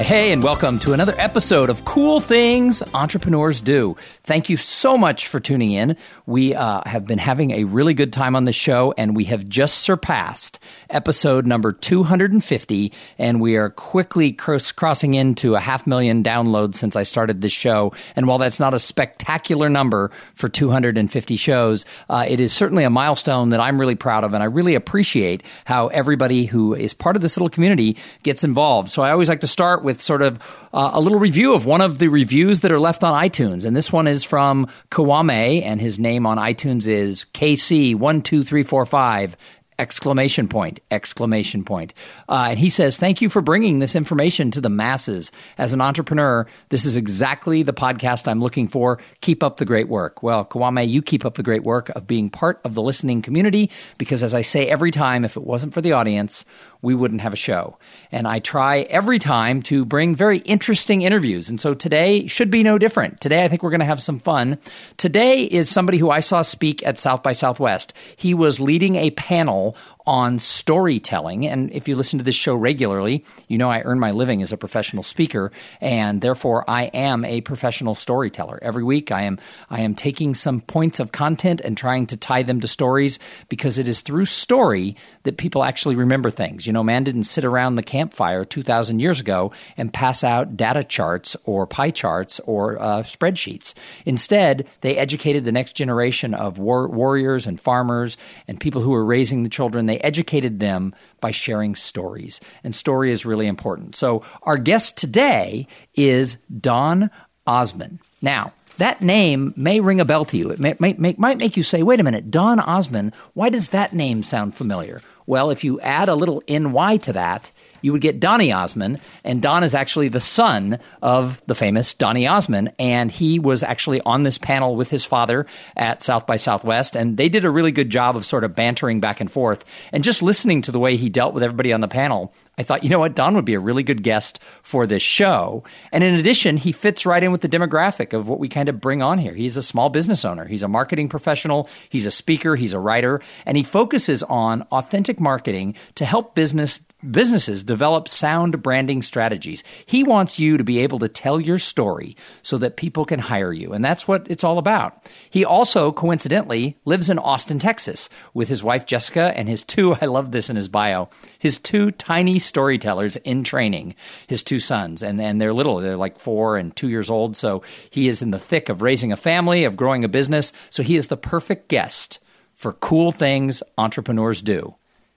Hey, and welcome to another episode of Cool Things Entrepreneurs Do. Thank you so much for tuning in. We uh, have been having a really good time on the show, and we have just surpassed episode number 250, and we are quickly cross- crossing into a half million downloads since I started this show. And while that's not a spectacular number for 250 shows, uh, it is certainly a milestone that I'm really proud of, and I really appreciate how everybody who is part of this little community gets involved. So I always like to start with with sort of uh, a little review of one of the reviews that are left on iTunes. And this one is from Kawame, and his name on iTunes is KC12345 exclamation point exclamation point. Uh, and he says thank you for bringing this information to the masses. As an entrepreneur this is exactly the podcast i'm looking for. Keep up the great work. Well kawame you keep up the great work of being part of the listening community because as i say every time if it wasn't for the audience we wouldn't have a show. And I try every time to bring very interesting interviews. And so today should be no different. Today, I think we're going to have some fun. Today is somebody who I saw speak at South by Southwest. He was leading a panel on storytelling. And if you listen to this show regularly, you know I earn my living as a professional speaker, and therefore I am a professional storyteller. Every week I am I am taking some points of content and trying to tie them to stories because it is through story that people actually remember things. You know, man didn't sit around the campfire 2,000 years ago and pass out data charts or pie charts or uh, spreadsheets. Instead, they educated the next generation of war- warriors and farmers and people who were raising the children they educated them by sharing stories. And story is really important. So our guest today is Don Osmond. Now, that name may ring a bell to you. It may, may, may, might make you say, wait a minute, Don Osmond, why does that name sound familiar? Well, if you add a little NY to that, you would get Donny Osmond, and Don is actually the son of the famous Donny Osmond, and he was actually on this panel with his father at South by Southwest, and they did a really good job of sort of bantering back and forth, and just listening to the way he dealt with everybody on the panel. I thought, you know what, Don would be a really good guest for this show. And in addition, he fits right in with the demographic of what we kind of bring on here. He's a small business owner, he's a marketing professional, he's a speaker, he's a writer, and he focuses on authentic marketing to help business businesses develop sound branding strategies. He wants you to be able to tell your story so that people can hire you. And that's what it's all about. He also, coincidentally, lives in Austin, Texas with his wife, Jessica, and his two, I love this in his bio, his two tiny storytellers in training, his two sons. And, and they're little, they're like four and two years old. So he is in the thick of raising a family, of growing a business. So he is the perfect guest for cool things entrepreneurs do.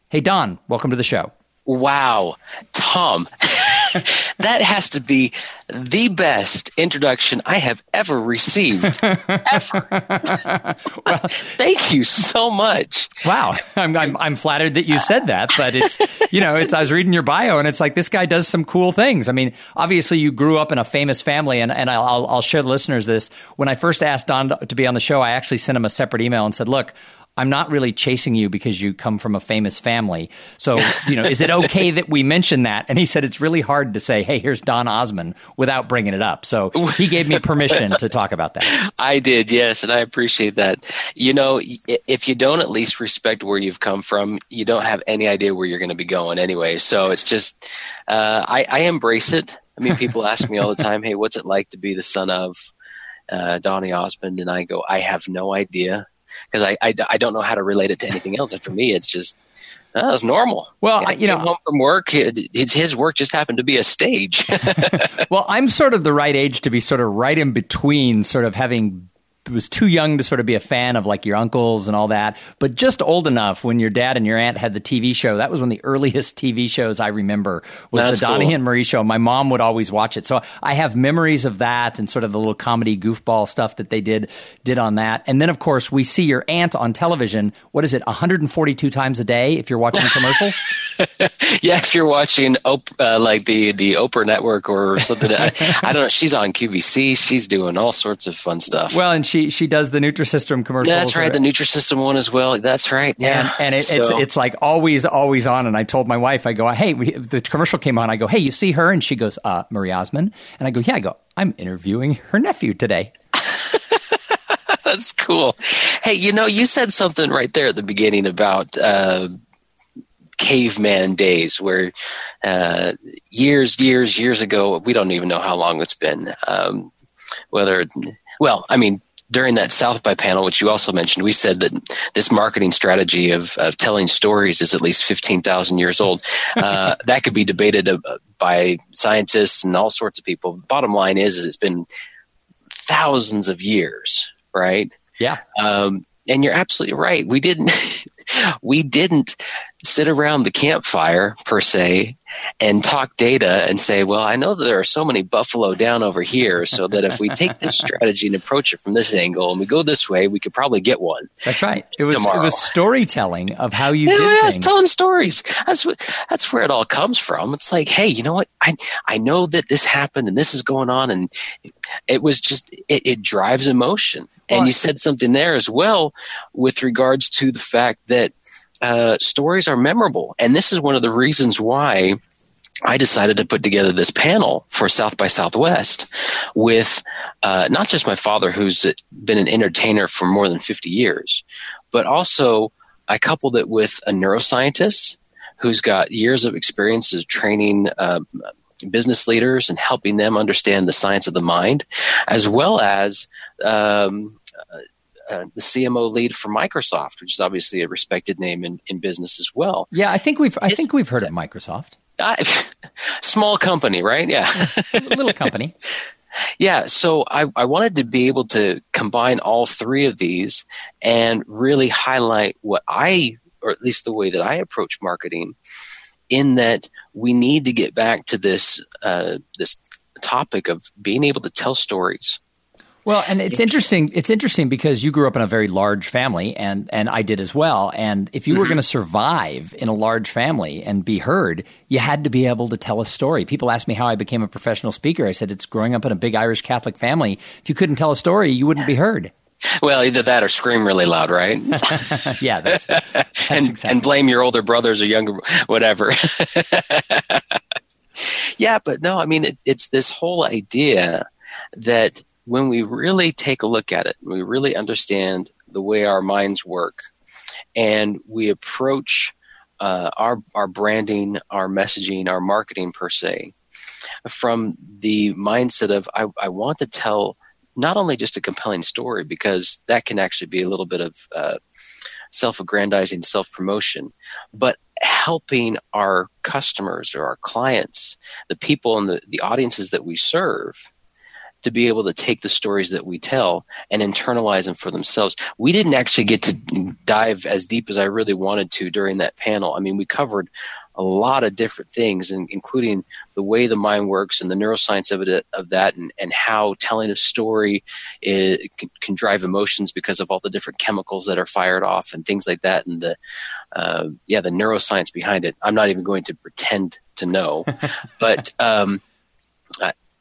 Hey, Don, welcome to the show. Wow, Tom, that has to be the best introduction I have ever received. ever. well, Thank you so much. Wow, I'm, I'm, I'm flattered that you said that, but it's you know it's I was reading your bio and it's like this guy does some cool things. I mean, obviously you grew up in a famous family, and and I'll I'll share the listeners this. When I first asked Don to be on the show, I actually sent him a separate email and said, look. I'm not really chasing you because you come from a famous family. So, you know, is it okay that we mention that? And he said it's really hard to say, hey, here's Don Osmond without bringing it up. So he gave me permission to talk about that. I did, yes. And I appreciate that. You know, if you don't at least respect where you've come from, you don't have any idea where you're going to be going anyway. So it's just, uh, I, I embrace it. I mean, people ask me all the time, hey, what's it like to be the son of uh, Donny Osmond? And I go, I have no idea because I, I, I don't know how to relate it to anything else. And for me, it's just that was normal. Well, you know, home from work, his, his work just happened to be a stage. well, I'm sort of the right age to be sort of right in between, sort of having was too young to sort of be a fan of like your uncles and all that, but just old enough when your dad and your aunt had the TV show. That was one of the earliest TV shows I remember was That's the Donny cool. and Marie show. My mom would always watch it. So I have memories of that and sort of the little comedy goofball stuff that they did did on that. And then of course we see your aunt on television. What is it? 142 times a day if you're watching commercials? yeah, if you're watching uh, like the the Oprah Network or something, I, I, don't know. She's on QVC. She's doing all sorts of fun stuff. Well, and she she does the Nutrisystem commercials. That's right, the Nutrisystem one as well. That's right. Yeah, and, and it, so. it's it's like always always on. And I told my wife, I go, hey, we, the commercial came on. I go, hey, you see her? And she goes, uh, Marie Osmond. And I go, yeah. I go, I'm interviewing her nephew today. That's cool. Hey, you know, you said something right there at the beginning about uh, caveman days where uh, years, years, years ago, we don't even know how long it's been. Um, whether, well, I mean, during that South by panel, which you also mentioned, we said that this marketing strategy of, of telling stories is at least 15,000 years old. Uh, that could be debated uh, by scientists and all sorts of people. Bottom line is, is it's been thousands of years, right? Yeah. Um, and you're absolutely right. We didn't, we didn't sit around the campfire per se and talk data and say, well, I know that there are so many buffalo down over here, so that if we take this strategy and approach it from this angle and we go this way, we could probably get one. That's right. It was tomorrow. it was storytelling of how you yeah, did yeah. It's telling stories. That's what that's where it all comes from. It's like, hey, you know what? I I know that this happened and this is going on, and it was just it, it drives emotion. And you said something there as well with regards to the fact that uh, stories are memorable. And this is one of the reasons why I decided to put together this panel for South by Southwest with uh, not just my father, who's been an entertainer for more than 50 years, but also I coupled it with a neuroscientist who's got years of experience of training uh, business leaders and helping them understand the science of the mind, as well as um, uh, the CMO lead for Microsoft, which is obviously a respected name in, in business as well. Yeah, I think we've I it's, think we've heard of Microsoft. I, small company, right? Yeah, little company. Yeah, so I, I wanted to be able to combine all three of these and really highlight what I, or at least the way that I approach marketing, in that we need to get back to this uh, this topic of being able to tell stories well, and it's interesting. It's interesting because you grew up in a very large family, and and I did as well. And if you mm-hmm. were going to survive in a large family and be heard, you had to be able to tell a story. People ask me how I became a professional speaker. I said it's growing up in a big Irish Catholic family. If you couldn't tell a story, you wouldn't be heard. Well, either that or scream really loud, right? yeah, that's, that's and, exactly. and blame your older brothers or younger, whatever. yeah, but no, I mean, it, it's this whole idea that when we really take a look at it, we really understand the way our minds work, and we approach uh, our our branding, our messaging, our marketing per se, from the mindset of I, I want to tell not only just a compelling story because that can actually be a little bit of uh, self-aggrandizing, self-promotion, but helping our customers or our clients, the people and the, the audiences that we serve, to be able to take the stories that we tell and internalize them for themselves. We didn't actually get to dive as deep as I really wanted to during that panel. I mean, we covered a lot of different things, including the way the mind works and the neuroscience of it of that, and, and how telling a story is, can, can, drive emotions because of all the different chemicals that are fired off and things like that, and the uh, yeah the neuroscience behind it. I'm not even going to pretend to know, but um,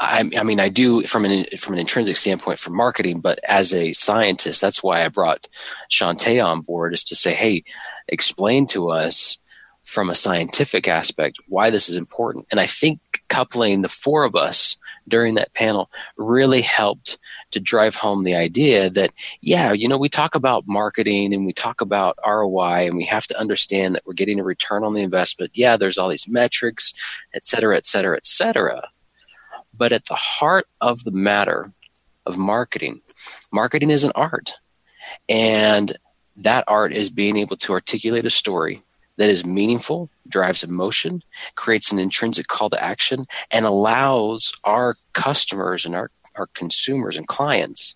I, I, mean, I do from an from an intrinsic standpoint for marketing, but as a scientist, that's why I brought Shantae on board is to say, hey, explain to us from a scientific aspect why this is important. And I think coupling the four of us during that panel really helped to drive home the idea that, yeah, you know, we talk about marketing and we talk about ROI and we have to understand that we're getting a return on the investment. Yeah, there's all these metrics, et cetera, et cetera, et cetera. But at the heart of the matter of marketing, marketing is an art. And that art is being able to articulate a story that is meaningful, drives emotion, creates an intrinsic call to action, and allows our customers and our, our consumers and clients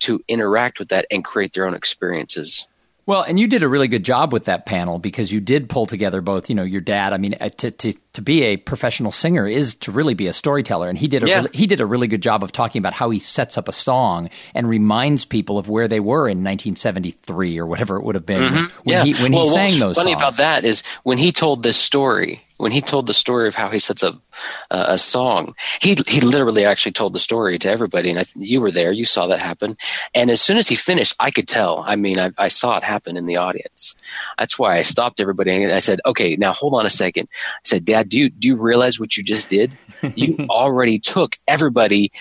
to interact with that and create their own experiences Well, and you did a really good job with that panel because you did pull together both, you know, your dad. I mean, uh, to, to, to be a professional singer is to really be a storyteller. And he did a, Yeah. really, he did a really good job of talking about how he sets up a song and reminds people of where they were in 1973 or whatever it would have been when, when he, when well, he sang what's those funny songs. about that is when he told this story, when he told the story of how he sets up uh, a song, he he literally actually told the story to everybody, and I, you were there, you saw that happen. And as soon as he finished, I could tell. I mean, I, I saw it happen in the audience. That's why I stopped everybody and I said, "Okay, now hold on a second. I said, Dad, do you do you realize what you just did? You already took everybody."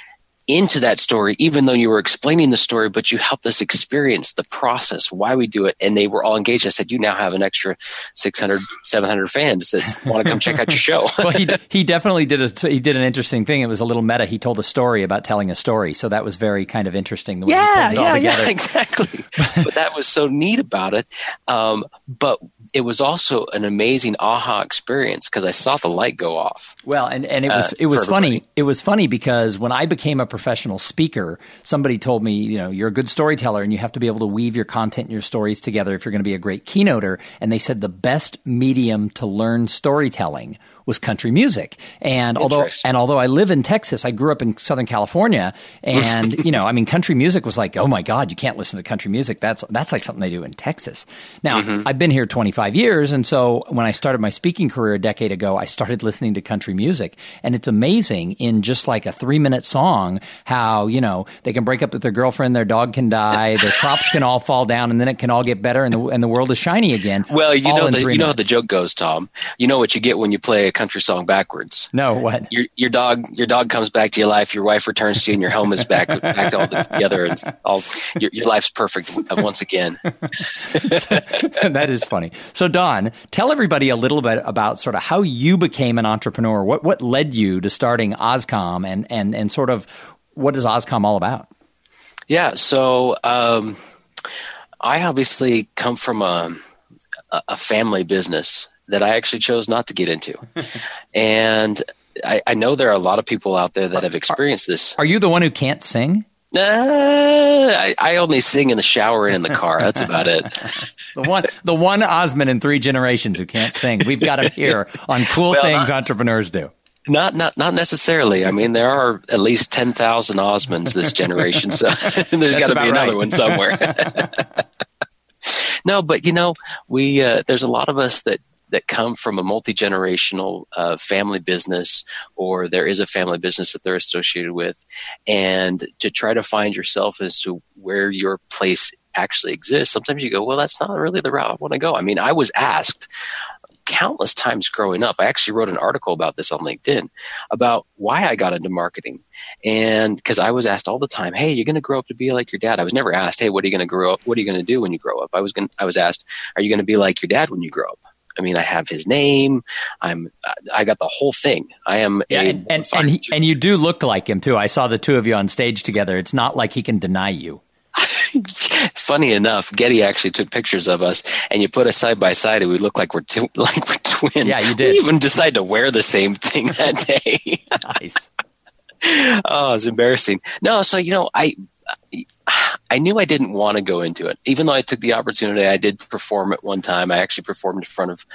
Into that story, even though you were explaining the story, but you helped us experience the process, why we do it. And they were all engaged. I said, you now have an extra 600, 700 fans that want to come check out your show. well, he he definitely did a he did an interesting thing. It was a little meta. He told a story about telling a story, so that was very kind of interesting. The way he yeah, pulled it all yeah, together. yeah, exactly. but that was so neat about it. Um, but it was also an amazing aha experience because I saw the light go off. Well, and, and it was uh, it was funny. everybody. It was funny because when I became a professional speaker, somebody told me, you know, you're a good storyteller and you have to be able to weave your content and your stories together if you're going to be a great keynoter. And they said the best medium to learn storytelling was country music. And although and although I live in Texas, I grew up in Southern California, and you know, I mean, country music was like, oh my god, you can't listen to country music. That's that's like something they do in Texas. Now, Mm-hmm. I've been here 25 years, and so when I started my speaking career a decade ago, I started listening to country music, and it's amazing in just like a three minute song how you know they can break up with their girlfriend, their dog can die, their crops can all fall down, and then it can all get better, and the and the world is shiny again. Well, you know the you know how the joke goes, Tom. You know what you get when you play a country song backwards. no what. Your your dog your dog comes back to your life. Your wife returns to you, and your home is back back all together, and all your your life's perfect once again. that is funny. So, Don, tell everybody a little bit about sort of how you became an entrepreneur. What what led you to starting Ozcom, and and and sort of what is Ozcom all about? Yeah, so um, I obviously come from a, a family business that I actually chose not to get into, and I, I know there are a lot of people out there that have experienced this. Are you the one who can't sing? Uh, I, I only sing in the shower and in the car. That's about it. The one, the one Osmond in three generations who can't sing. We've got him here on cool Well, things I- entrepreneurs do. Not not not necessarily. I mean, there are at least ten thousand Osmonds this generation, so there's got to be another right. one somewhere. no, but you know, we uh, there's a lot of us that that come from a multi generational uh, family business, or there is a family business that they're associated with, and to try to find yourself as to where your place actually exists. Sometimes you go, well, that's not really the route I want to go. I mean, I was asked countless times growing up. I actually wrote an article about this on LinkedIn about why I got into marketing. And because I was asked all the time, "Hey, you're going to grow up to be like your dad." I was never asked, "Hey, what are you going to grow up? What are you going to do when you grow up?" I was going I was asked, "Are you going to be like your dad when you grow up?" I mean, I have his name. I'm I got the whole thing. I am Yeah, and and and, he, and you do look like him too. I saw the two of you on stage together. It's not like he can deny you. funny enough, Getty actually took pictures of us, and you put us side by side, and we look like we're tw- like we're twins. Yeah, you did. We even decided to wear the same thing that day. Nice. oh, it's embarrassing. No, so you know, I I knew I didn't want to go into it, even though I took the opportunity. I did perform at one time. I actually performed in front of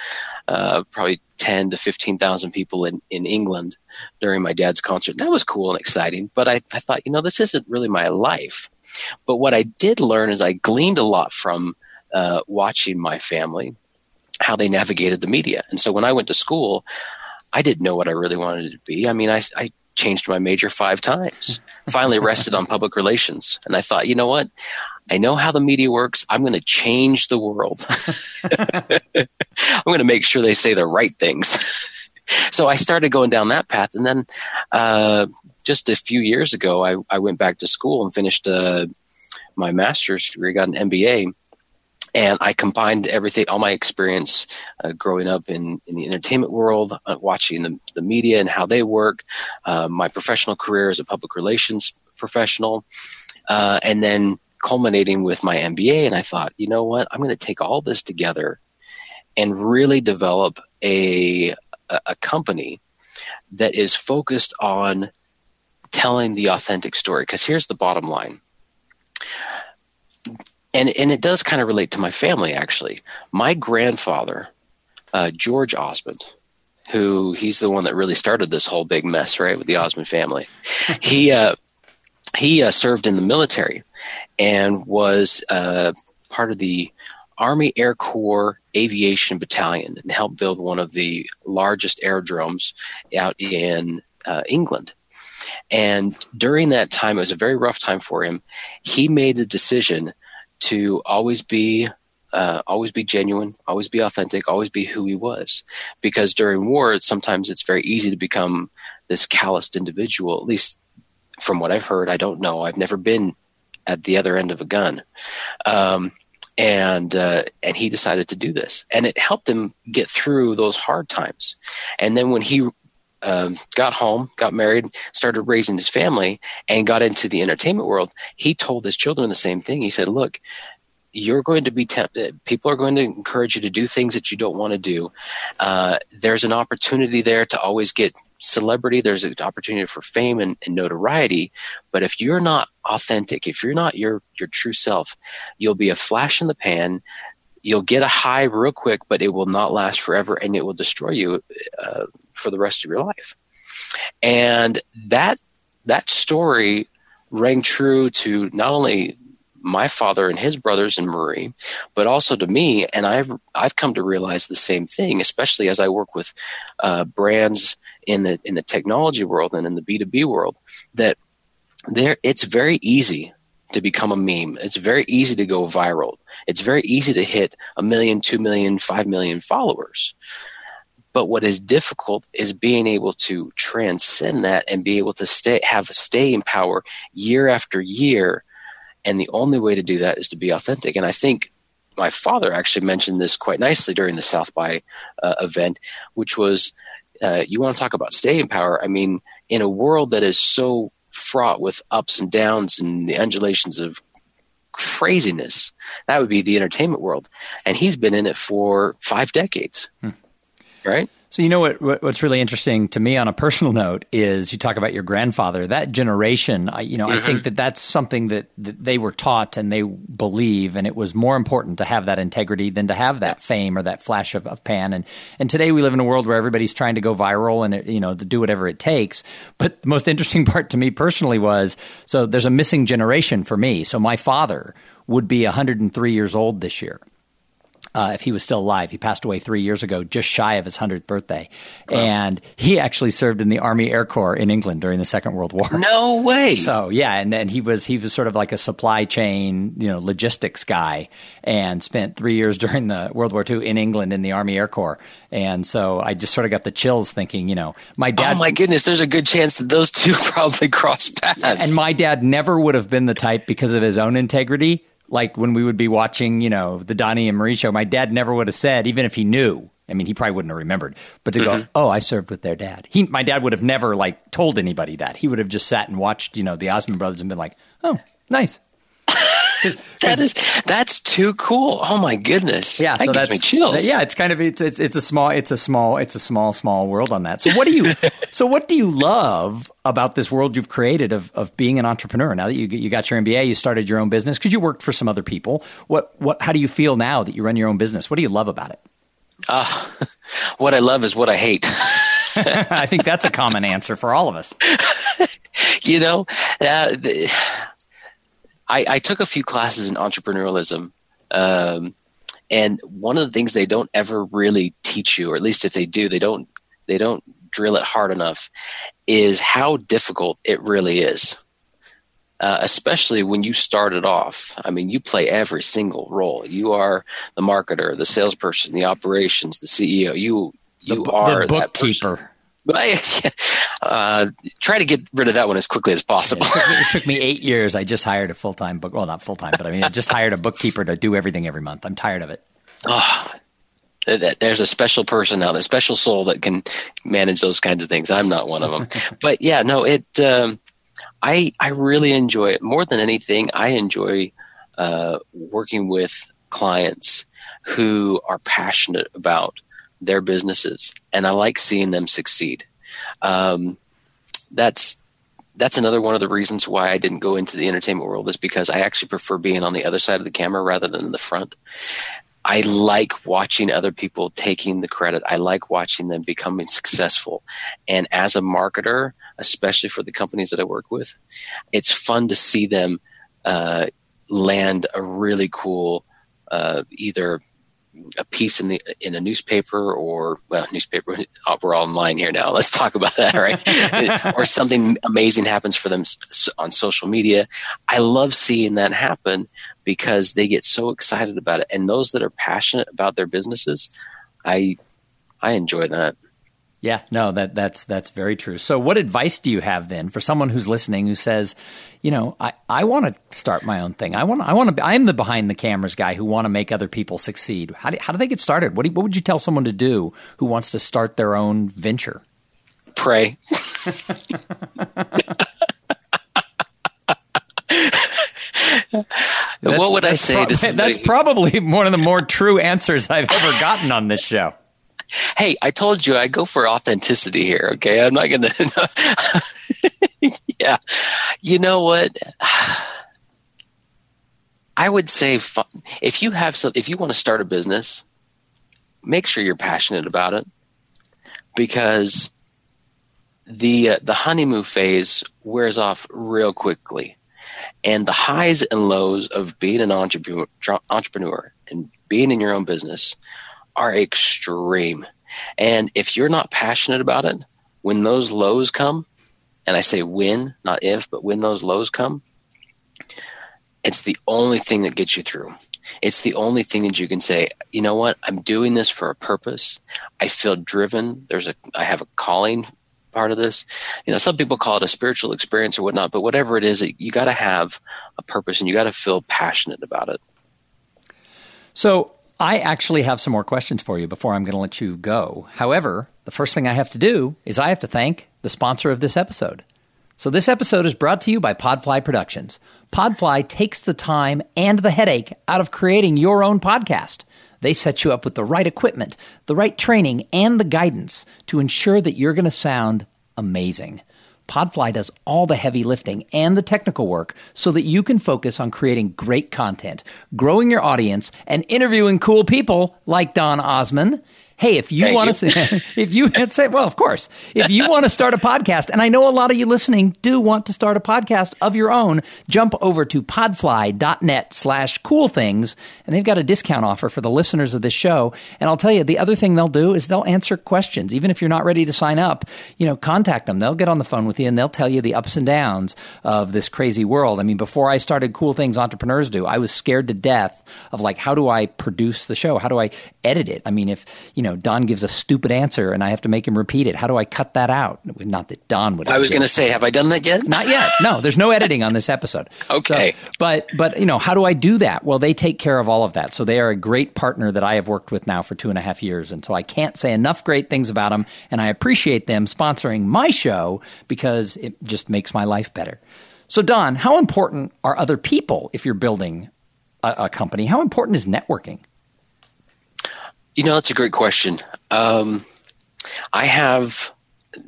uh, probably ten to fifteen thousand people in in England during my dad's concert. That was cool and exciting. But I, I thought, you know, this isn't really my life. But what I did learn is I gleaned a lot from uh, watching my family, how they navigated the media. And so when I went to school, I didn't know what I really wanted to be. I mean, I, I changed my major five times, finally rested on public relations. And I thought, you know what? I know how the media works. I'm going to change the world. I'm going to make sure they say the right things. so I started going down that path. And then uh, just a few years ago, I, I went back to school and finished uh, my master's degree, got an MBA. And I combined everything, all my experience uh, growing up in, in the entertainment world, uh, watching the, the media and how they work, uh, my professional career as a public relations professional, uh, and then culminating with my MBA. And I thought, you know what? I'm going to take all this together and really develop a, a, a company that is focused on telling the authentic story. Because here's the bottom line and and it does kind of relate to my family actually. My grandfather, uh, George Osmond, who he's the one that really started this whole big mess, right, with the Osmond family. he uh, he uh, served in the military and was uh, part of the Army Air Corps Aviation Battalion and helped build one of the largest aerodromes out in uh, England. And during that time, it was a very rough time for him. He made the decision to always be uh, always be genuine, always be authentic, always be who he was. Because during war, sometimes it's very easy to become this calloused individual. At least from what I've heard, I don't know. I've never been at the other end of a gun. Um, and uh, and he decided to do this, and it helped him get through those hard times. And then when he um, got home, got married, started raising his family, and got into the entertainment world, he told his children the same thing. He said, "Look, you're going to be tempted. People are going to encourage you to do things that you don't want to do. Uh, there's an opportunity there to always get celebrity. There's an opportunity for fame and, and, notoriety. But if you're not authentic, if you're not your your true self, you'll be a flash in the pan. You'll get a high real quick, but it will not last forever, and it will destroy you uh, for the rest of your life. And that that story rang true to not only my father and his brothers and Marie, but also to me. And I've I've come to realize the same thing, especially as I work with uh, brands in the in the technology world and in the B two B world. That there, it's very easy to become a meme. It's very easy to go viral. It's very easy to hit a million, two million, five million followers. But what is difficult is being able to transcend that and be able to stay have staying power year after year and the only way to do that is to be authentic. And I think my father actually mentioned this quite nicely during the South by uh, event, which was uh, you want to talk about staying power. I mean, in a world that is so fraught with ups and downs and the undulations of craziness, that would be the entertainment world. And he's been in it for five decades. Hmm. Right? So you know what, what, what's really interesting to me on a personal note is you talk about your grandfather. That generation, I, you know, mm-hmm. I think that that's something that, that, they were taught and they believe, and it was more important to have that integrity than to have that fame or that flash of, of pan. And and today we live in a world where everybody's trying to go viral and it, you know to do whatever it takes. But the most interesting part to me personally was so there's a missing generation for me. So my father would be 103 years old this year uh, if he was still alive. He passed away three years ago, just shy of his 100th birthday. Wow. And he actually served in the Army Air Corps in England during the Second World War. No way. So, yeah. And then he was, he was sort of like a supply chain, you know, logistics guy and spent three years during the World War II in England in the Army Air Corps. And so I just sort of got the chills thinking, you know, my dad. Oh my goodness, there's a good chance that those two probably crossed paths. And my dad never would have been the type because of his own integrity like when we would be watching, you know, the Donny and Marie show, my dad never would have said, even if he knew. I mean, he probably wouldn't have remembered, but to mm-hmm. go, oh, I served with their dad. He, my dad would have never like told anybody that. He would have just sat and watched, you know, the Osmond brothers and been like, oh, nice. That is that's too cool. Oh my goodness! Yeah, that so gives that's me chills. Yeah, it's kind of it's, it's it's a small it's a small it's a small small world on that. So what do you so what do you love about this world you've created of of being an entrepreneur? Now that you you got your MBA, you started your own business because you worked for some other people. What what how do you feel now that you run your own business? What do you love about it? Uh, what I love is what I hate. I think that's a common answer for all of us. you know. Uh, the, I, I took a few classes in entrepreneurialism. Um, and one of the things they don't ever really teach you, or at least if they do, they don't they don't drill it hard enough, is how difficult it really is. Uh, especially when you started off. I mean, you play every single role. You are the marketer, the salesperson, the operations, the CEO. You you the, are the bookkeeper. uh, try to get rid of that one as quickly as possible. it, took me, it, took me, eight years. I just hired a full time book. Well, not full time, but I mean, I just hired a bookkeeper to do everything every month. I'm tired of it. Oh, there's a special person now, a special soul that can manage those kinds of things. I'm not one of them. but yeah, no, it. Um, I I really enjoy it more than anything. I enjoy uh, working with clients who are passionate about their businesses, and I like seeing them succeed. Um, that's that's another one of the reasons why I didn't go into the entertainment world is because I actually prefer being on the other side of the camera rather than the front. I like watching other people taking the credit. I like watching them becoming successful. And as a marketer, especially for the companies that I work with, it's fun to see them uh, land a really cool uh, either a piece in the in a newspaper or well newspaper we're all online here now. Let's talk about that right? Or something amazing happens for them on social media. I love seeing that happen because they get so excited about it. And those that are passionate about their businesses i i enjoy that yeah, no, that that's that's very true. So what advice do you have then for someone who's listening who says, you know, I, I want to start my own thing. I want I want to I'm the behind the cameras guy who want to make other people succeed. How do how do they get started? What do, what would you tell someone to do who wants to start their own venture? Pray. what would I say pro- to somebody? That's probably one of the more true answers I've ever gotten on this show hey, I told you I go for authenticity here. Okay, I'm not gonna. yeah, you know what? I would say if you have some, if you want to start a business, make sure you're passionate about it, because the uh, the honeymoon phase wears off real quickly, and the highs and lows of being an entrepreneur, entrepreneur and being in your own business are extreme. And if you're not passionate about it, when those lows come, and I say when, not if, but when those lows come, it's the only thing that gets you through. It's the only thing that you can say, you know what, I'm doing this for a purpose. I feel driven. There's a I have a calling part of this. You know, some people call it a spiritual experience or whatnot, but whatever it is, you got to have a purpose and you got to feel passionate about it. So I actually have some more questions for you before I'm going to let you go. However, the first thing I have to do is I have to thank the sponsor of this episode. So, this episode is brought to you by Podfly Productions. Podfly takes the time and the headache out of creating your own podcast. They set you up with the right equipment, the right training, and the guidance to ensure that you're going to sound amazing. Podfly does all the heavy lifting and the technical work so that you can focus on creating great content, growing your audience, and interviewing cool people like Don Osmond hey, if you want to, if you say, well, of course, if you want to start a podcast, and I know a lot of you listening do want to start a podcast of your own, jump over to podfly.net slash cool things, and they've got a discount offer for the listeners of this show. And I'll tell you, the other thing they'll do is they'll answer questions. Even if you're not ready to sign up, you know, contact them. They'll get on the phone with you and they'll tell you the ups and downs of this crazy world. I mean, before I started Cool Things Entrepreneurs Do, I was scared to death of like, how do I produce the show? How do I edit it? I mean, if, you know, know, Don gives a stupid answer and I have to make him repeat it. How do I cut that out? Not that Don would. I was going to say, have I done that yet? Not yet. No, there's no editing on this episode. okay. So, but but you know, how do I do that? Well, they take care of all of that. So they are a great partner that I have worked with now for two and a half years, and so I can't say enough great things about them. And I appreciate them sponsoring my show because it just makes my life better. So Don, how important are other people if you're building a, a company? How important is networking? You know, that's a great question. Um, I have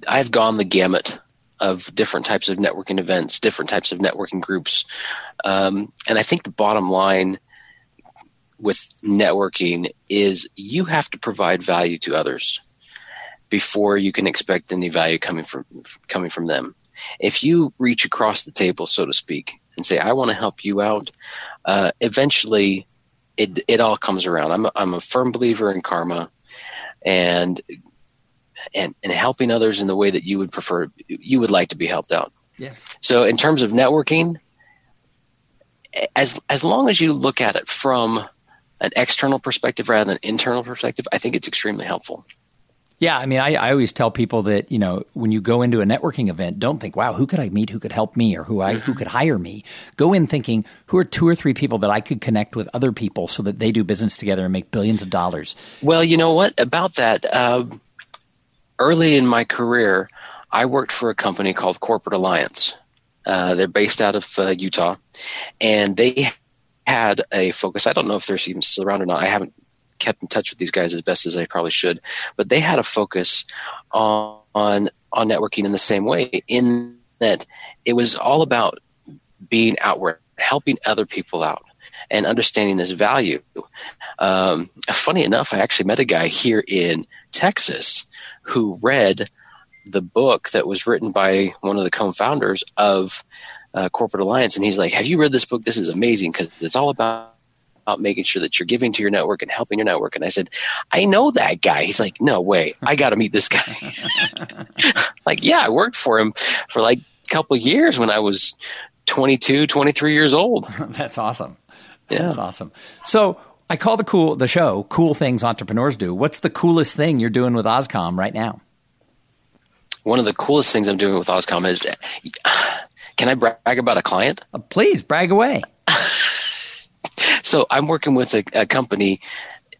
I've gone the gamut of different types of networking events, different types of networking groups, um, and I think the bottom line with networking is you have to provide value to others before you can expect any value coming from coming from them. If you reach across the table, so to speak, and say, "I want to help you out," uh, eventually it it all comes around. I'm a, I'm a firm believer in karma, and and and helping others in the way that you would prefer, you would like to be helped out. Yeah. So in terms of networking, as as long as you look at it from an external perspective rather than internal perspective, I think it's extremely helpful. Yeah, I mean, I, I always tell people that you know when you go into a networking event, don't think, "Wow, who could I meet? Who could help me? Or who I who could hire me?" Go in thinking, "Who are two or three people that I could connect with other people so that they do business together and make billions of dollars?" Well, you know what about that? Uh, early in my career, I worked for a company called Corporate Alliance. Uh, they're based out of uh, Utah, and they had a focus. I don't know if they're even still around or not. I haven't kept in touch with these guys as best as I probably should. But they had a focus on on, on networking in the same way, in that it was all about being outward, helping other people out, and understanding this value. Um, funny enough, I actually met a guy here in Texas who read the book that was written by one of the co-founders of uh, Corporate Alliance, and he's like, "Have you read this book? This is amazing because it's all about." About making sure that you're giving to your network and helping your network. And I said, I know that guy. He's like, no way. I got to meet this guy. like, yeah, I worked for him for like a couple years when I was 22, 23 years old. That's awesome. Yeah. That's awesome. So I call the cool the show "Cool Things Entrepreneurs Do." What's the coolest thing you're doing with Ozcom right now? One of the coolest things I'm doing with Ozcom is, can I brag about a client? Uh, please brag away. so I'm working with a, a company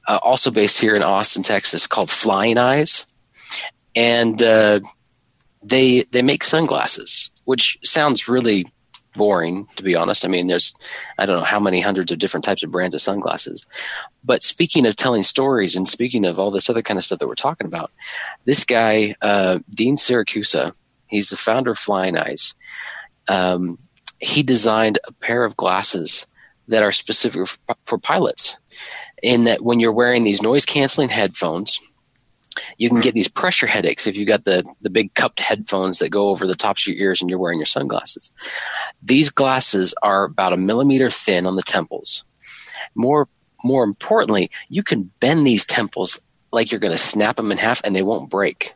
uh, also based here in Austin, Texas, called Flying Eyes, and uh, they they make sunglasses, which sounds really boring to be honest. I mean, there's I don't know how many hundreds of different types of brands of sunglasses. But speaking of telling stories and speaking of all this other kind of stuff that we're talking about, this guy uh, Dean Siracusa, he's the founder of Flying Eyes. Um, he designed a pair of glasses that are specific for, for pilots. In that, when you're wearing these noise canceling headphones, you can get these pressure headaches if you've got the the big cupped headphones that go over the tops of your ears and you're wearing your sunglasses. These glasses are about a millimeter thin on the temples. More more importantly, you can bend these temples like you're going to snap them in half and they won't break.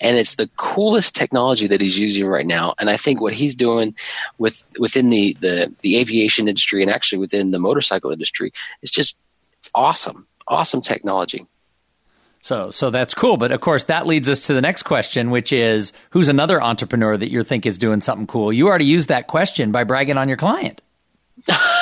And it's the coolest technology that he's using right now. And I think what he's doing with within the the, the aviation industry and actually within the motorcycle industry is just awesome. Awesome technology. So, so that's cool. But of course, that leads us to the next question, which is who's another entrepreneur that you think is doing something cool? You already used that question by bragging on your client.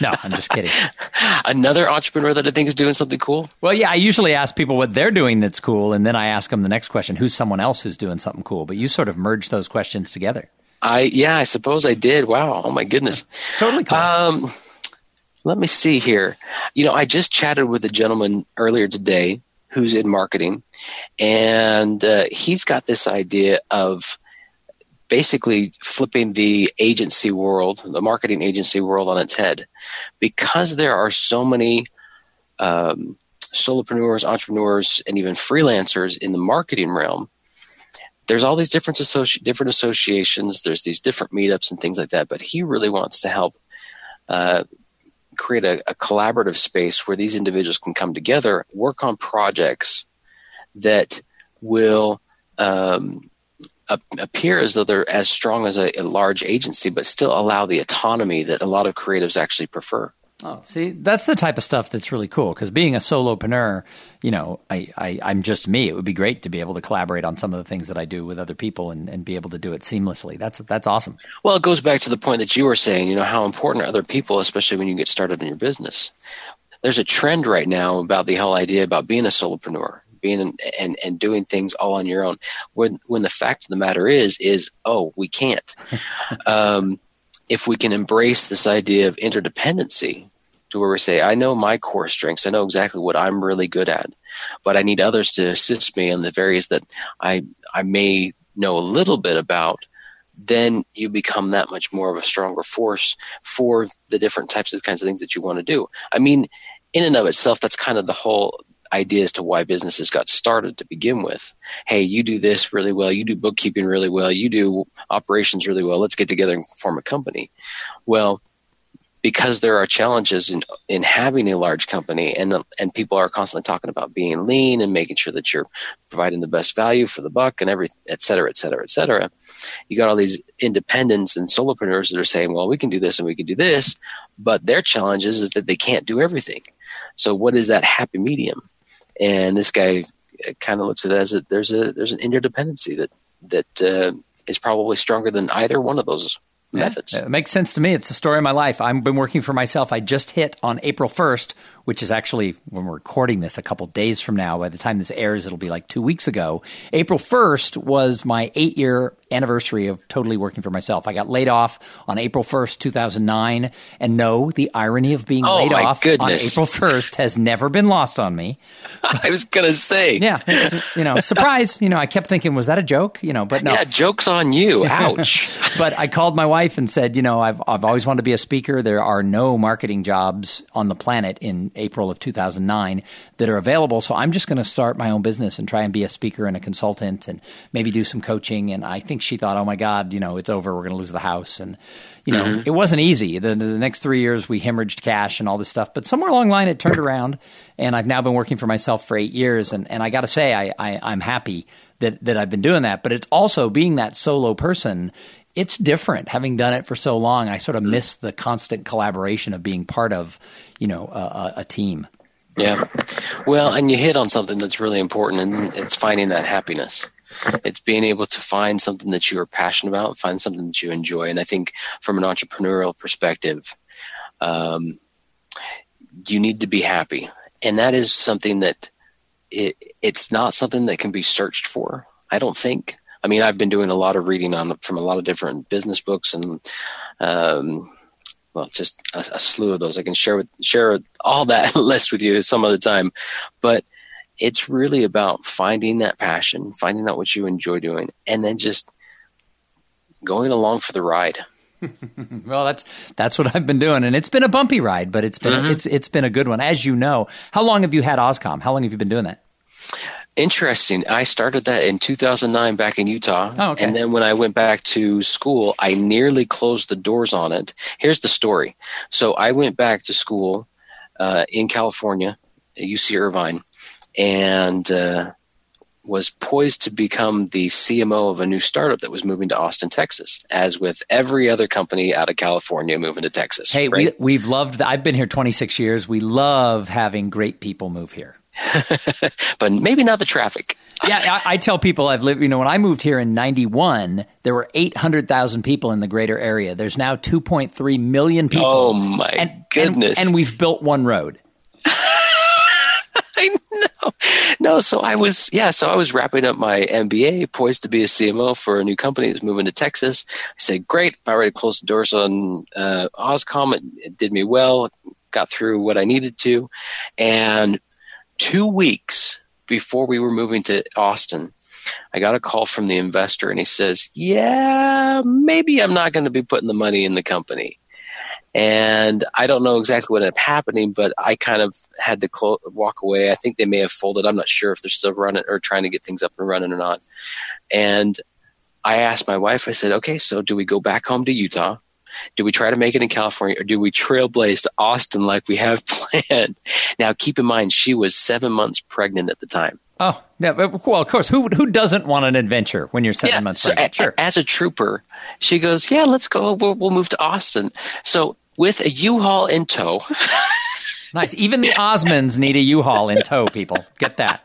no, I'm just kidding. Another entrepreneur that I think is doing something cool? Well, yeah, I usually ask people what they're doing that's cool, and then I ask them the next question who's someone else who's doing something cool? But you sort of merged those questions together. I, yeah, I suppose I did. Wow. Oh, my goodness. It's totally cool. Um, let me see here. You know, I just chatted with a gentleman earlier today who's in marketing, and uh, he's got this idea of basically flipping the agency world, the marketing agency world, on its head, because there are so many um, solopreneurs, entrepreneurs, and even freelancers in the marketing realm. There's all these different associ- different associations. There's these different meetups and things like that. But he really wants to help uh, create a, a collaborative space where these individuals can come together, work on projects that will um, appear as though they're as strong as a, a, large agency, but still allow the autonomy that a lot of creatives actually prefer. Oh, see, that's the type of stuff that's really cool because being a solopreneur, you know, I, I, I'm just me. It would be great to be able to collaborate on some of the things that I do with other people and, and be able to do it seamlessly. That's that's awesome. Well, it goes back to the point that you were saying, you know, how important are other people, especially when you get started in your business. There's a trend right now about the whole idea about being a solopreneur being and and doing things all on your own. When when the fact of the matter is is oh we can't. um, if we can embrace this idea of interdependency, to where we say I know my core strengths, I know exactly what I'm really good at, but I need others to assist me in the areas that I I may know a little bit about then you become that much more of a stronger force for the different types of kinds of things that you want to do. I mean, in and of itself, that's kind of the whole idea as to why businesses got started to begin with. Hey, you do this really well. You do bookkeeping really well. You do operations really well. Let's get together and form a company. Well, because there are challenges in in having a large company and and people are constantly talking about being lean and making sure that you're providing the best value for the buck and every et cetera et cetera et cetera you got all these independents and solopreneurs that are saying well we can do this and we can do this but their challenge is, is that they can't do everything so what is that happy medium and this guy uh, kind of looks at it as a, there's a there's an interdependency that that uh, is probably stronger than either one of those methods. it makes sense to me. It's the story of my life. I've been working for myself. I just hit on April 1st which is actually when we're recording this a couple days from now. By the time this airs, it'll be like two weeks ago. April 1st was my eight year anniversary of totally working for myself. I got laid off on April 1st, 2009. And no, the irony of being oh, laid off goodness. on April 1st has never been lost on me. I was going to say. Yeah. you know, surprise. You know, I kept thinking, was that a joke? You know, but no. Yeah, joke's on you. Ouch. but I called my wife and said, you know, I've, I've always wanted to be a speaker. There are no marketing jobs on the planet in April of 2009 that are available. So I'm just going to start my own business and try and be a speaker and a consultant and maybe do some coaching. And I think she thought, oh my God, you know, it's over. We're going to lose the house. And, you know, mm-hmm. it wasn't easy. The, the, next three years, we hemorrhaged cash and all this stuff. But somewhere along the line, it turned around. And I've now been working for myself for eight years. And, and I got to say, I, I, I'm happy that, that I've been doing that. But it's also being that solo person it's different having done it for so long. I sort of miss the constant collaboration of being part of, you know, a, a, team. Yeah. Well, and you hit on something that's really important, and it's finding that happiness. It's being able to find something that you are passionate about, find something that you enjoy. And I think from an entrepreneurial perspective, um, you need to be happy. And that is something that it, it's not something that can be searched for, I don't think. I mean, I've been doing a lot of reading on from a lot of different business books and, um, well, just a, a, slew of those. I can share with share all that list with you some other time, but it's really about finding that passion, finding out what you enjoy doing, and then just going along for the ride. well, that's that's what I've been doing, and it's been a bumpy ride, but it's been mm-hmm. it's it's been a good one, as you know. How long have you had OzComm? How long have you been doing that? Interesting. I started that in 2009 back in Utah. Oh, okay. And then when I went back to school, I nearly closed the doors on it. Here's the story. So I went back to school uh, in California, UC Irvine, and uh, was poised to become the CMO of a new startup that was moving to Austin, Texas, as with every other company out of California moving to Texas. Hey, right? we, we've loved, I've been here 26 years. We love having great people move here. but maybe not the traffic. yeah, I, I, tell people I've lived, you know, when I moved here in 91, there were 800,000 people in the greater area. There's now 2.3 million people. Oh, my and, goodness. And, and we've built one road. I know. No, so I was, yeah, so I was wrapping up my MBA, poised to be a CMO for a new company that's moving to Texas. I said, great, I already closed the doors on uh, OzComm. It, it did me well, got through what I needed to. And two weeks before we were moving to Austin, I got a call from the investor and he says, Yeah, maybe I'm not going to be putting the money in the company. And I don't know exactly what ended up happening, but I kind of had to clo- walk away. I think they may have folded. I'm not sure if they're still running or trying to get things up and running or not. And I asked my wife, I said, okay, so do we go back home to Utah? Do we try to make it in California or do we trailblaze to Austin like we have planned? Now, keep in mind, she was seven months pregnant at the time. Oh, yeah. Well, of course. Who who doesn't want an adventure when you're seven yeah, months so pregnant? Sure. As a trooper, she goes, "Yeah, let's go. We'll, we'll move to Austin." So with a U-Haul in tow. nice. Even the Osmonds need a U-Haul in tow. People get that.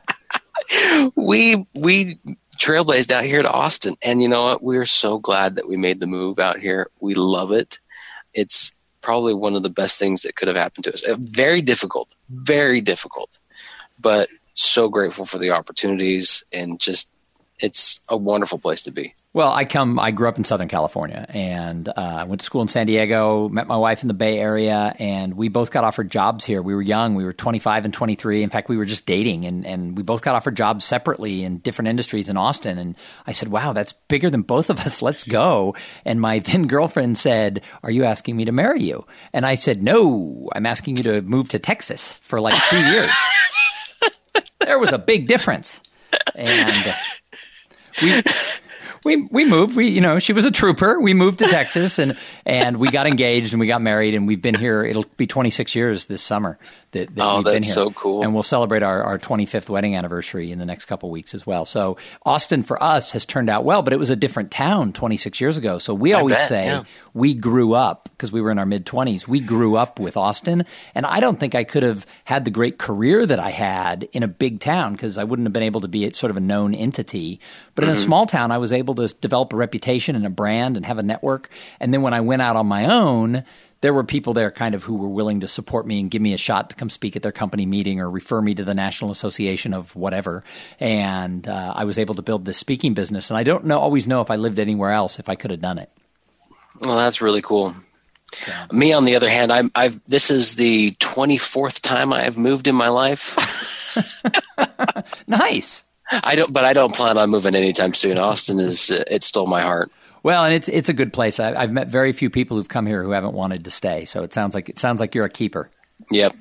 We we trailblazed out here to Austin, and you know what? We're so glad that we made the move out here. We love it. It's probably one of the best things that could have happened to us. Uh, very difficult, very difficult, but so grateful for the opportunities and just it's a wonderful place to be. Well, I come. I grew up in Southern California, and uh, went to school in San Diego. Met my wife in the Bay Area, and we both got offered jobs here. We were young. We were 25 and 23. In fact, we were just dating, and and we both got offered jobs separately in different industries in Austin. And I said, "Wow, that's bigger than both of us. Let's go." And my then girlfriend said, "Are you asking me to marry you?" And I said, "No, I'm asking you to move to Texas for like two years." there was a big difference, and we we we moved. We you know she was a trooper. We moved to Texas and and we got engaged and we got married and we've been here. It'll be 26 years this summer that, that oh, we've been here. so cool. And we'll celebrate our, our 25th wedding anniversary in the next couple weeks as well. So Austin for us has turned out well, but it was a different town 26 years ago. So we always bet, say yeah. we grew up because we were in our mid 20s. We grew up with Austin, and I don't think I could have had the great career that I had in a big town because I wouldn't have been able to be sort of a known entity. But mm-hmm. in a mm-hmm. small town, I was able to develop a reputation and a brand and have a network. And then when I went out on my own there were people there kind of who were willing to support me and give me a shot to come speak at their company meeting or refer me to the National Association of whatever. And uh, I was able to build this speaking business. And I don't know always know if I lived anywhere else if I could have done it. Well, that's really cool. Me, on the other hand, I'm, I've this is the 24th time I have moved in my life. nice. I don't, but I don't plan on moving anytime soon. Austin is uh, it stole my heart. Well, and it's it's a good place. I, have met very few people who've come here who haven't wanted to stay. So it sounds like it sounds like you're a keeper. Yep.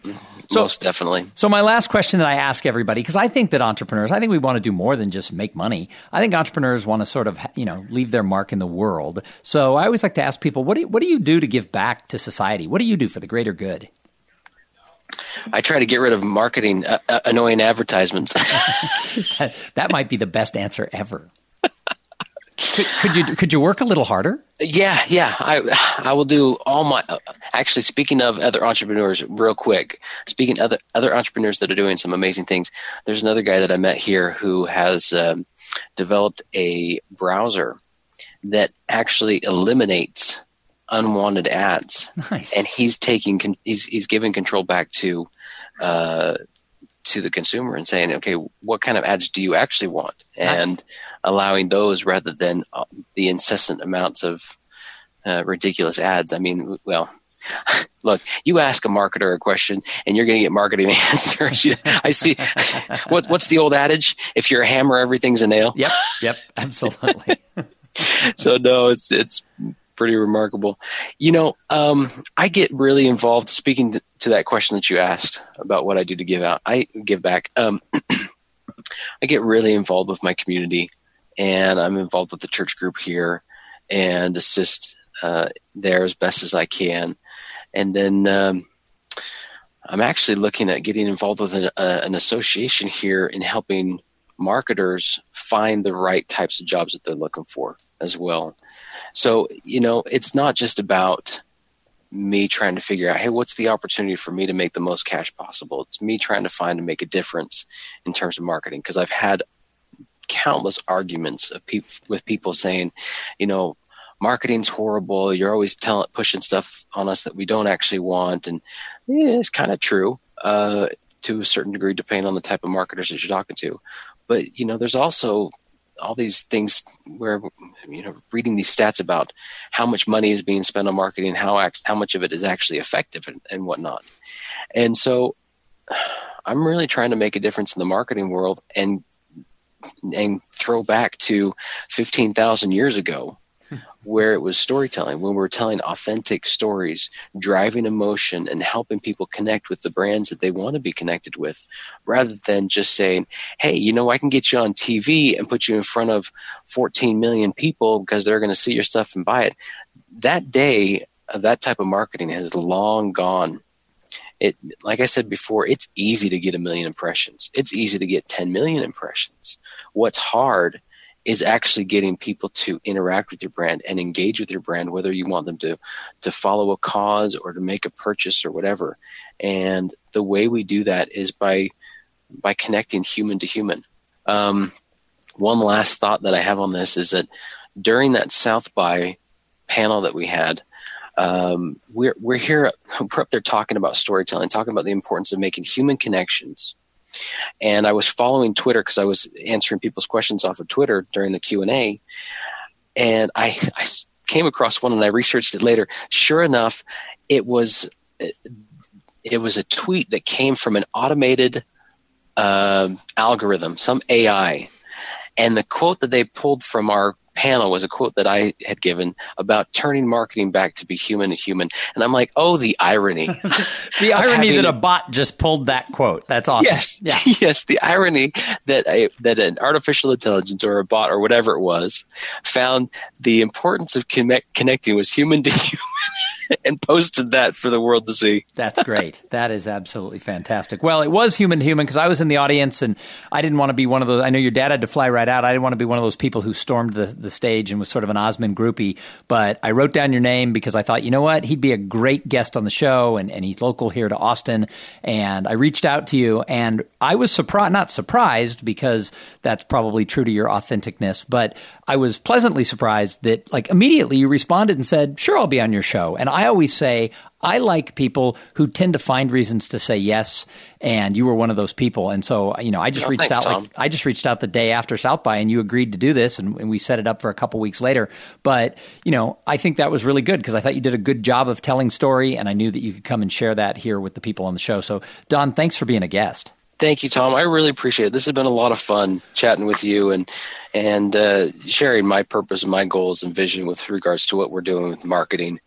So, most definitely. So my last question that I ask everybody, because I think that entrepreneurs, I think we want to do more than just make money. I think entrepreneurs want to sort of, you know, leave their mark in the world. So I always like to ask people, what do you, what do you do to give back to society? What do you do for the greater good? I try to get rid of marketing uh, uh, annoying advertisements. that, that might be the best answer ever. Could, could, you could you work a little harder? Yeah, yeah. I I will do all my. Actually, speaking of other entrepreneurs, real quick. Speaking of other other entrepreneurs that are doing some amazing things. There's another guy that I met here who has um, developed a browser that actually eliminates unwanted ads. Nice. And he's taking he's he's giving control back to uh, to the consumer and saying, okay, what kind of ads do you actually want? And nice. allowing those rather than uh, the incessant amounts of uh, ridiculous ads. I mean, well, look, you ask a marketer a question and you're going to get marketing answers. I see. what, what's the old adage? If you're a hammer, everything's a nail. Yep. Yep. Absolutely. so no, it's, it's pretty remarkable. You know, um, I get really involved. Speaking to, to, that question that you asked about what I do to give out, I give back. Um, I get really involved with my community, and I'm involved with the church group here, and assist uh, there as best as I can. And then um, I'm actually looking at getting involved with an, uh, an association here in helping marketers find the right types of jobs that they're looking for as well. So, you know, it's not just about me trying to figure out, hey, what's the opportunity for me to make the most cash possible? It's me trying to find and make a difference in terms of marketing because I've had countless arguments pe- with people saying, you know, marketing's horrible. You're always telling, pushing stuff on us that we don't actually want, and yeah, it's kind of true uh, to a certain degree, depending on the type of marketers that you're talking to. But you know, there's also all these things where you know reading these stats about how much money is being spent on marketing how act, how much of it is actually effective and, and whatnot. And so i'm really trying to make a difference in the marketing world and and throw back to 15,000 years ago where it was storytelling, when we were telling authentic stories, driving emotion, and helping people connect with the brands that they want to be connected with, rather than just saying, hey, you know, I can get you on TV and put you in front of 14 million people because they're going to see your stuff and buy it. That day of that type of marketing has long gone. It, like I said before, it's easy to get a million impressions. It's easy to get 10 million impressions. What's hard is actually getting people to interact with your brand and engage with your brand, whether you want them to to follow a cause or to make a purchase or whatever. And the way we do that is by by connecting human to human. Um, one last thought that I have on this is that during that South by panel that we had, um, we're we're here we're up there talking about storytelling, talking about the importance of making human connections and I was following Twitter because I was answering people's questions off of Twitter during the Q and A, and I, I came across one and I researched it later. Sure enough, it was it was a tweet that came from an automated uh, algorithm, some AI, and the quote that they pulled from our panel was a quote that I had given about turning marketing back to be human to human. And I'm like, oh, the irony. the irony that a bot just pulled that quote. That's awesome. Yes. Yeah. Yes. The irony that a, that an artificial intelligence or a bot or whatever it was found the importance of connect, connecting was human to human. and posted that for the world to see. That's great. That is absolutely fantastic. Well, it was human to human because I was in the audience and I didn't want to be one of those. I know your dad had to fly right out. I didn't want to be one of those people who stormed the, the stage and was sort of an Osmond groupie. But I wrote down your name because I thought, you know what? He'd be a great guest on the show and, and he's local here to Austin. And I reached out to you and I was surprised, not surprised because that's probably true to your authenticness, but I was pleasantly surprised that like immediately you responded and said, sure, I'll be on your show. And I always say I like people who tend to find reasons to say yes, and you were one of those people. And so, you know, I just Oh, reached thanks, out. Tom. Like, I just reached out the day after South by, and you agreed to do this, and, and we set it up for a couple weeks later. But you know, I think that was really good because I thought you did a good job of telling story, and I knew that you could come and share that here with the people on the show. So, Don, thanks for being a guest. Thank you, Tom. I really appreciate it. This has been a lot of fun chatting with you and and uh, sharing my purpose and my goals and vision with regards to what we're doing with marketing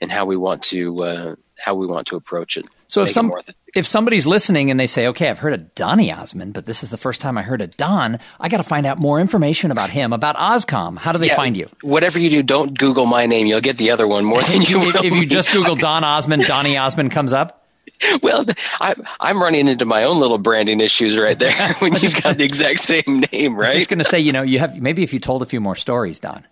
and how we want to uh, how we want to approach it. So if some if somebody's listening and they say, "Okay, I've heard of Donny Osmond, but this is the first time I heard of Don. I got to find out more information about him, about OzComm. How do they Yeah, find you?" Whatever you do, don't Google my name. You'll get the other one more than you if, if you just Google Don Osmond, Donny Osmond comes up. well, I, I'm running into my own little branding issues right there when you've got the exact same name, right? I'm right? just going to say, you know, you have maybe if you told a few more stories, Don.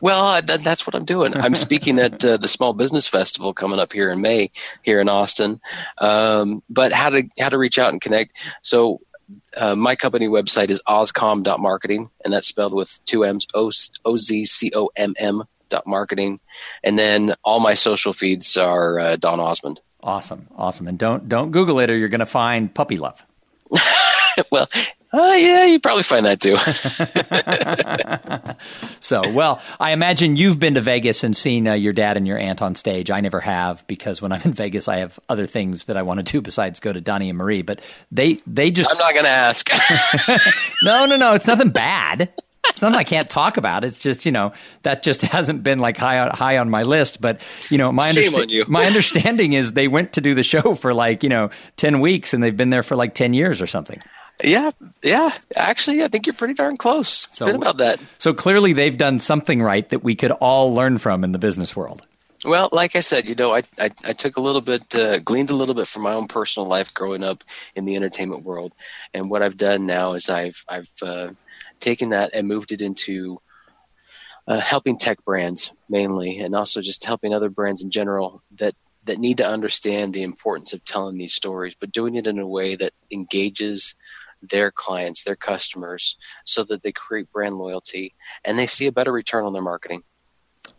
Well, uh, that, that's what I'm doing. I'm speaking at uh, the Small Business Festival coming up here in May here in Austin. Um, but how to how to reach out and connect? So uh, my company website is ozcomm.marketing, and that's spelled with two M's, O Z C O M M dot marketing. And then all my social feeds are uh, Don Osmond. Awesome, awesome, and don't don't Google it or you're going to find puppy love. well, uh, yeah, you probably find that too. So, well, I imagine you've been to Vegas and seen uh, your dad and your aunt on stage. I never have because when I'm in Vegas, I have other things that I want to do besides go to Donny and Marie. But they they just I'm not going to ask. no no no. It's nothing bad. It's nothing I can't talk about. It's just you know that just hasn't been like high on, high on my list. But you know my understa- you. my understanding is they went to do the show for like you know ten weeks and they've been there for like ten years or something. yeah, yeah. Actually, I think you're pretty darn close. It's So- been about that. So clearly they've done something right that we could all learn from in the business world. Well, like I said, you know, I, I, I took a little bit, uh, gleaned a little bit from my own personal life growing up in the entertainment world, and what I've done now is I've I've uh, taken that and moved it into uh, helping tech brands mainly, and also just helping other brands in general that that need to understand the importance of telling these stories, but doing it in a way that engages their clients, their customers, so that they create brand loyalty and they see a better return on their marketing.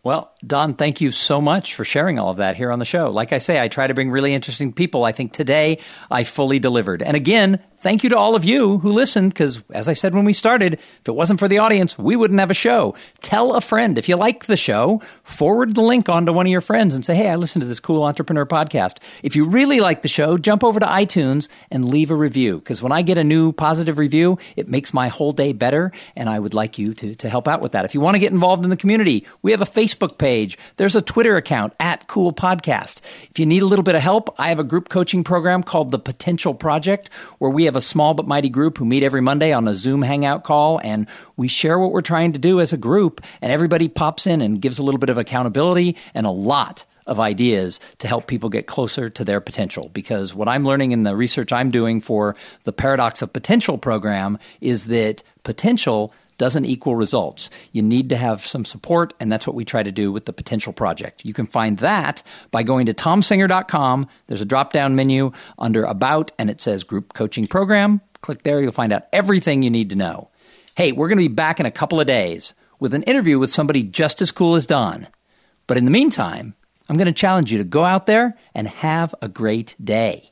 Well, Don, thank you so much for sharing all of that here on the show. Like I say, I try to bring really interesting people. I think today I fully delivered. And again, thank you to all of you who listened, because as I said when we started, if it wasn't for the audience, we wouldn't have a show. Tell a friend. If you like the show, forward the link on to one of your friends and say, hey, I listened to this cool entrepreneur podcast. If you really like the show, jump over to iTunes and leave a review, because when I get a new positive review, it makes my whole day better. And I would like you to, to help out with that. If you want to get involved in the community, we have a Facebook page. There's a Twitter account at Cool Podcast. If you need a little bit of help, I have a group coaching program called the Potential Project, where we have a small but mighty group who meet every Monday on a Zoom hangout call, and we share what we're trying to do as a group, and everybody pops in and gives a little bit of accountability and a lot of ideas to help people get closer to their potential. Because what I'm learning in the research I'm doing for the Paradox of Potential program is that potential doesn't equal results. You need to have some support, and that's what we try to do with the Potential Project. You can find that by going to tomsinger.com. There's a drop down menu under About, and it says Group Coaching Program. Click there, you'll find out everything you need to know. Hey, we're going to be back in a couple of days with an interview with somebody just as cool as Don. But in the meantime, I'm going to challenge you to go out there and have a great day.